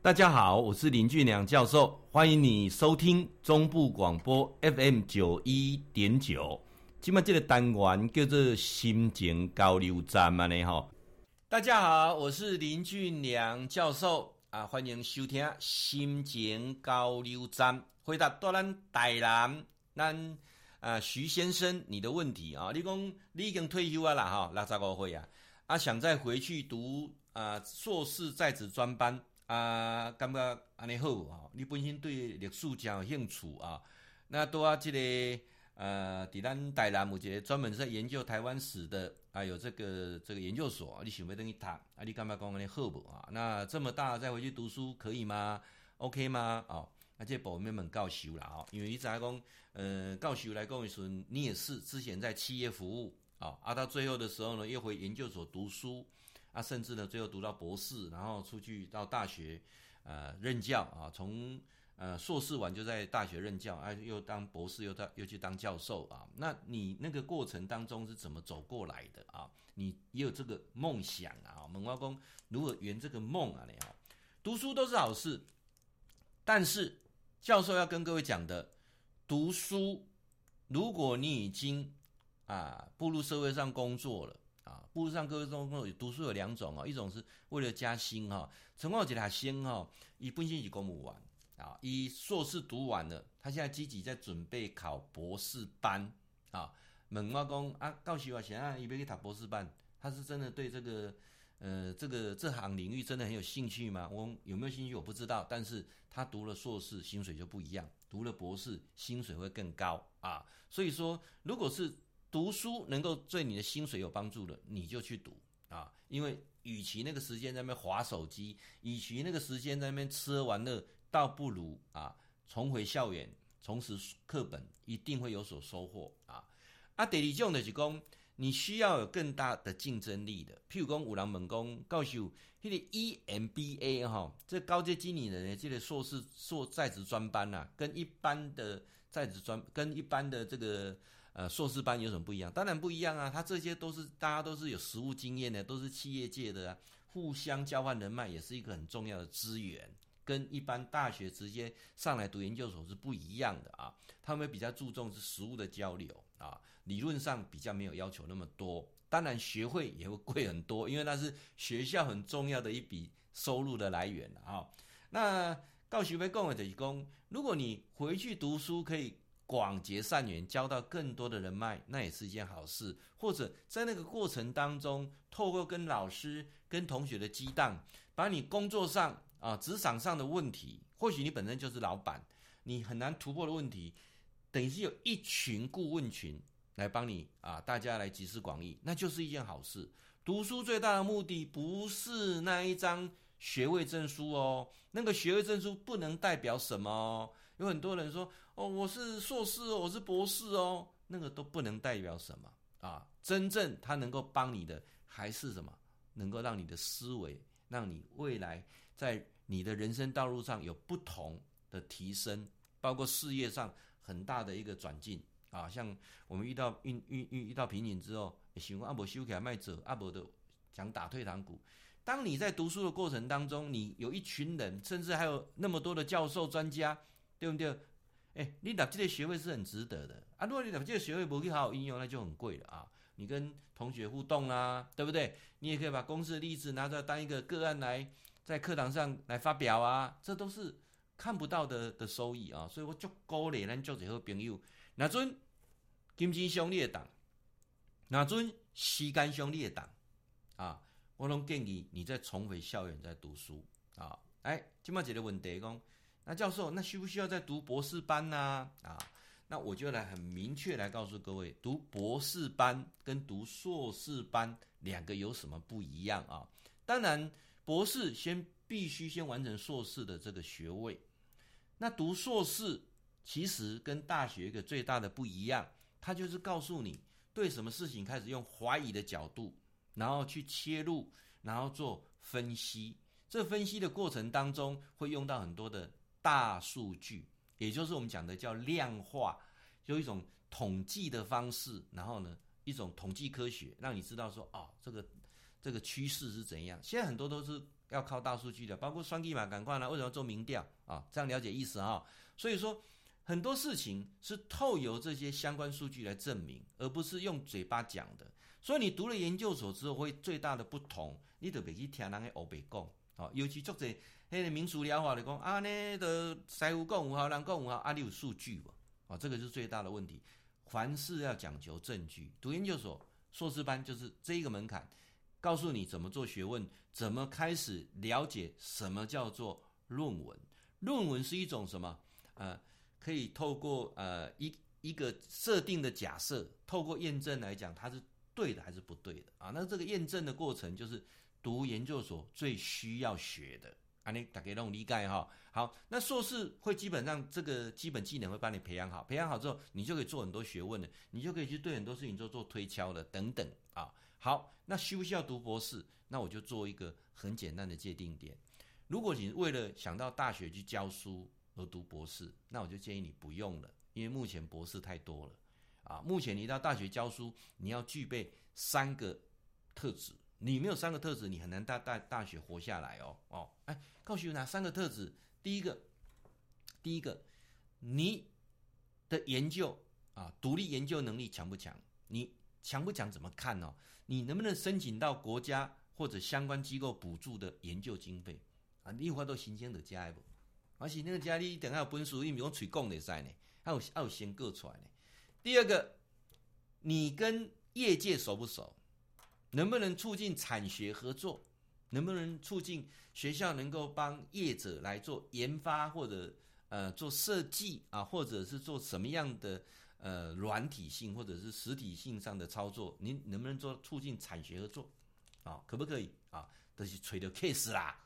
大家好，我是林俊良教授，欢迎你收听中部广播 FM 九一点九。今麦这个单元叫做心情交流站嘛呢哈。大家好，我是林俊良教授啊，欢迎收听心情交流站，回答多咱台南咱啊徐先生你的问题啊。你讲你已经退休啊啦哈，六十五岁啊，啊想再回去读啊硕士在职专班。啊，感觉安尼好啊！你本身对历史真有兴趣啊，那拄啊，这个呃，伫咱台南有一个专门在研究台湾史的啊，有这个这个研究所，你想要等去读啊？你感觉讲安尼好不啊？那这么大再回去读书可以吗？OK 吗？哦，那这部分们教授啦哦，因为你知影讲，呃，教授来讲的时候，你也是之前在企业服务啊，啊，到最后的时候呢，又回研究所读书。啊，甚至呢，最后读到博士，然后出去到大学，呃，任教啊。从呃硕士完就在大学任教，啊，又当博士，又到又去当教授啊。那你那个过程当中是怎么走过来的啊？你也有这个梦想啊？猛蛙公如何圆这个梦啊？你好，读书都是好事，但是教授要跟各位讲的，读书，如果你已经啊步入社会上工作了。啊，步入上各位中中读书有两种哦，一种是为了加薪哈，陈光杰他先哈，一本身是公务员啊，以硕士读完了，他现在积极在准备考博士班啊。问我讲啊，告诉我现在要不要去读博士班？他是真的对这个呃这个这行领域真的很有兴趣吗？我有没有兴趣我不知道，但是他读了硕士薪水就不一样，读了博士薪水会更高啊。所以说，如果是读书能够对你的薪水有帮助的，你就去读啊！因为与其那个时间在那边划手机，与其那个时间在那边吃喝玩乐，倒不如啊重回校园，重拾课本，一定会有所收获啊！啊，第二种就是讲，你需要有更大的竞争力的，譬如讲五郎本宫告诉那个 EMBA 哈，这高阶经理人的这个硕士硕在职专班呐、啊，跟一般的在职专跟一般的这个。呃，硕士班有什么不一样？当然不一样啊！他这些都是大家都是有实务经验的，都是企业界的啊，互相交换人脉也是一个很重要的资源，跟一般大学直接上来读研究所是不一样的啊。他们比较注重是实务的交流啊，理论上比较没有要求那么多。当然学费也会贵很多，因为那是学校很重要的一笔收入的来源啊。那告学费共的提供，如果你回去读书可以。广结善缘，交到更多的人脉，那也是一件好事。或者在那个过程当中，透过跟老师、跟同学的激荡，把你工作上啊、职场上的问题，或许你本身就是老板，你很难突破的问题，等于是有一群顾问群来帮你啊，大家来集思广益，那就是一件好事。读书最大的目的不是那一张学位证书哦，那个学位证书不能代表什么哦。有很多人说：“哦，我是硕士哦，我是博士哦，那个都不能代表什么啊！真正他能够帮你的，还是什么？能够让你的思维，让你未来在你的人生道路上有不同的提升，包括事业上很大的一个转进啊！像我们遇到遇遇遇遇到瓶颈之后，想阿伯修起来卖走，阿伯的想打退堂鼓。当你在读书的过程当中，你有一群人，甚至还有那么多的教授专家。”对不对？哎，你拿这个学位是很值得的啊！如果你拿这个学位不去好好应用，那就很贵了啊！你跟同学互动啊，对不对？你也可以把公司的例子拿出来当一个个案来在课堂上来发表啊，这都是看不到的的收益啊！所以我就鼓励咱做一好朋友，那阵金钱上你会当，那阵时间上你会当啊！我拢建议你再重回校园再读书啊！哎，这么几个问题讲。那教授，那需不需要再读博士班呢？啊，那我就来很明确来告诉各位，读博士班跟读硕士班两个有什么不一样啊？当然，博士先必须先完成硕士的这个学位。那读硕士其实跟大学一个最大的不一样，它就是告诉你对什么事情开始用怀疑的角度，然后去切入，然后做分析。这分析的过程当中会用到很多的。大数据，也就是我们讲的叫量化，就一种统计的方式，然后呢，一种统计科学，让你知道说，哦，这个这个趋势是怎样。现在很多都是要靠大数据的，包括双计码赶快啦，为什么要做民调啊？这样了解意思哈。所以说很多事情是透由这些相关数据来证明，而不是用嘴巴讲的。所以你读了研究所之后，会最大的不同，你得别去听人家欧北讲啊，尤其作者那个民俗疗法的讲啊，呢的师傅讲有效，人讲有效，啊，你有数据不？啊，这个是最大的问题。凡事要讲求证据，读研究所硕士班就是这一个门槛，告诉你怎么做学问，怎么开始了解什么叫做论文。论文是一种什么？呃，可以透过呃一一个设定的假设，透过验证来讲它是对的还是不对的啊？那这个验证的过程就是读研究所最需要学的。啊，你大概那种理解哈。好，那硕士会基本上这个基本技能会帮你培养好，培养好之后，你就可以做很多学问了，你就可以去对很多事情做做推敲了等等啊。好，那需不需要读博士？那我就做一个很简单的界定点。如果你为了想到大学去教书而读博士，那我就建议你不用了，因为目前博士太多了啊。目前你到大学教书，你要具备三个特质。你没有三个特质，你很难大大大学活下来哦哦。哎，告诉你哪三个特质？第一个，第一个，你的研究啊，独立研究能力强不强？你强不强？怎么看哦？你能不能申请到国家或者相关机构补助的研究经费啊？你有法度新鲜的加不？而且那个家里等下有本书，你比如吹讲的在呢，还有还有先过出来呢。第二个，你跟业界熟不熟？能不能促进产学合作？能不能促进学校能够帮业者来做研发，或者呃做设计啊，或者是做什么样的呃软体性或者是实体性上的操作？您能不能做促进产学合作？啊，可不可以啊？都、是吹到 case 啦。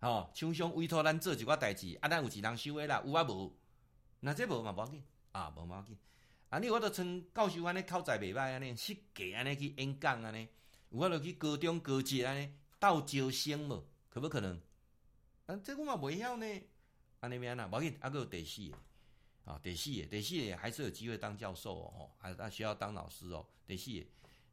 哦，熊熊委托咱做一寡代志，啊，咱有一人收的啦，有啊无？那这无嘛无要紧啊，无嘛要紧。啊！你我都称教授安尼口才袂歹安尼，设计安尼去演讲安尼，我都去高中高职安尼斗招生无？可不可能？啊，这我嘛袂晓呢。安尼边啊，无要紧，啊，个有第四个啊，第四个，第四个还是有机会当教授哦，还啊需要当老师哦。第四个，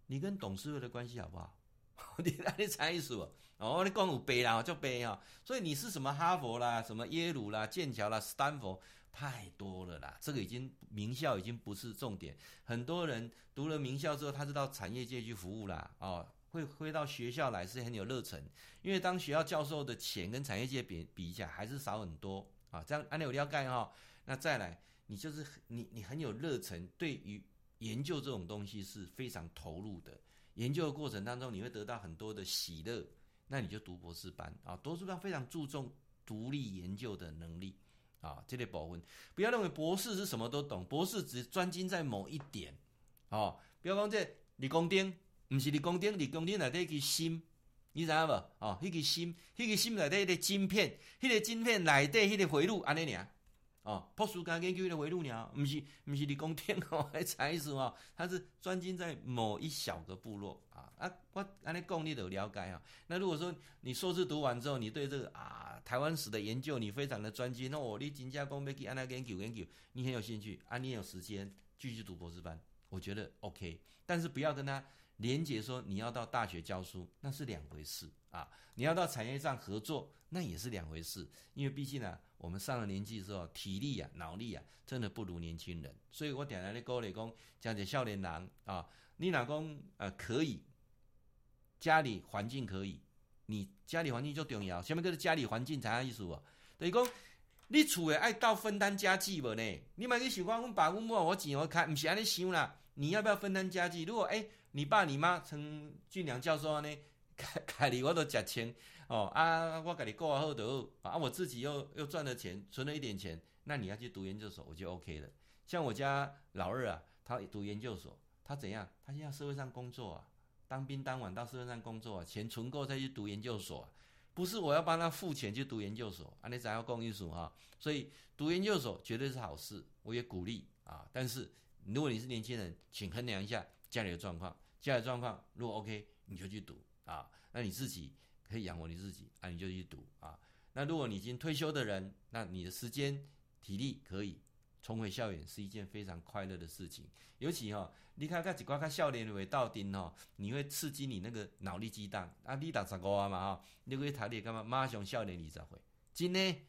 你跟董事会的关系好不好？你安尼猜意思不？哦，你讲有背啦，就背啊。所以你是什么哈佛啦，什么耶鲁啦，剑桥啦，斯坦福。太多了啦，这个已经名校已经不是重点。很多人读了名校之后，他是到产业界去服务啦，哦，会回到学校来是很有热忱，因为当学校教授的钱跟产业界比比一下还是少很多啊。这样按你有了解哈，那再来，你就是你你很有热忱，对于研究这种东西是非常投入的。研究的过程当中，你会得到很多的喜乐，那你就读博士班啊。博士班非常注重独立研究的能力。啊，这类部分不要认为博士是什么都懂，博士只专精在某一点。哦，比如讲这理工丁，不是理工丁，理工丁内底个心，你知道不？哦，那个心，那个心内底的晶片，那个晶片内底迄个回路安尼尔。哦，博士刚研究的回路呢，不是不是理工天哦，还才意思哦，他是专精在某一小个部落啊啊，我安尼讲你都了解啊。那如果说你硕士读完之后，你对这个啊台湾史的研究你非常的专精，那我你真正讲要去安那研究研究，你很有兴趣啊，你有时间继续读博士班，我觉得 OK，但是不要跟他。连结说你要到大学教书，那是两回事啊！你要到产业上合作，那也是两回事。因为毕竟呢、啊，我们上了年纪之后，体力啊、脑力啊，真的不如年轻人。所以我点来的鼓励讲，讲解少年郎啊，你老公呃可以，家里环境可以，你家里环境就重要。什么叫做家里环境才有意思啊？等于讲，你厝诶爱到分担家计无呢？你买去想讲，阮爸阮母我钱我开，不是安尼想啦。你要不要分担家计？如果哎、你爸你妈陈俊良教授呢，开里我都假钱哦啊，我给你过后的啊，我自己又又赚了钱，存了一点钱，那你要去读研究所，我就 OK 了。像我家老二啊，他读研究所，他怎样？他现在社会上工作啊，当兵当完到社会上工作啊，钱存够再去读研究所，不是我要帮他付钱去读研究所啊，你只要公益所哈，所以读研究所绝对是好事，我也鼓励啊，但是。如果你是年轻人，请衡量一下家里的状况。家里状况如果 OK，你就去读啊。那你自己可以养活你自己啊，你就去读啊。那如果你已经退休的人，那你的时间、体力可以，重回校园是一件非常快乐的事情，尤其哈、你看看几挂看少年的到丁哈，你会刺激你那个脑力激荡啊！你打十五啊嘛哈，你可以谈你干嘛？马上少年二十岁，真的，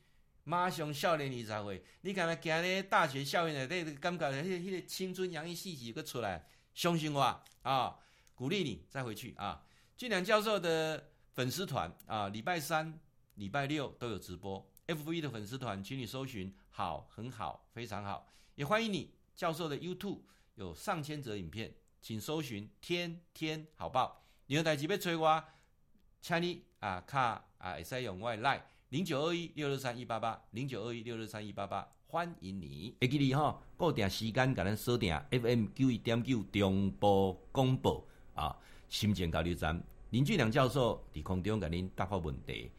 马上少年二十岁，你看嘛，今日大学校园的那个感觉，那个那个青春洋溢气息个出来，相信我啊！鼓励你再回去啊！俊良教授的粉丝团啊，礼拜三、礼拜六都有直播。FB 的粉丝团，请你搜寻，好，很好，非常好，也欢迎你。教授的 YouTube 有上千则影片，请搜寻天天好报。你有代志要找我，请你啊卡啊，会使用我的 Line 零九二一六六三一八八零九二一六六三一八八，欢迎你。会记你哈，固定时间，甲咱锁定 FM 九一点九中部广播啊，新店交流站林俊良教授伫空中甲您答复问题。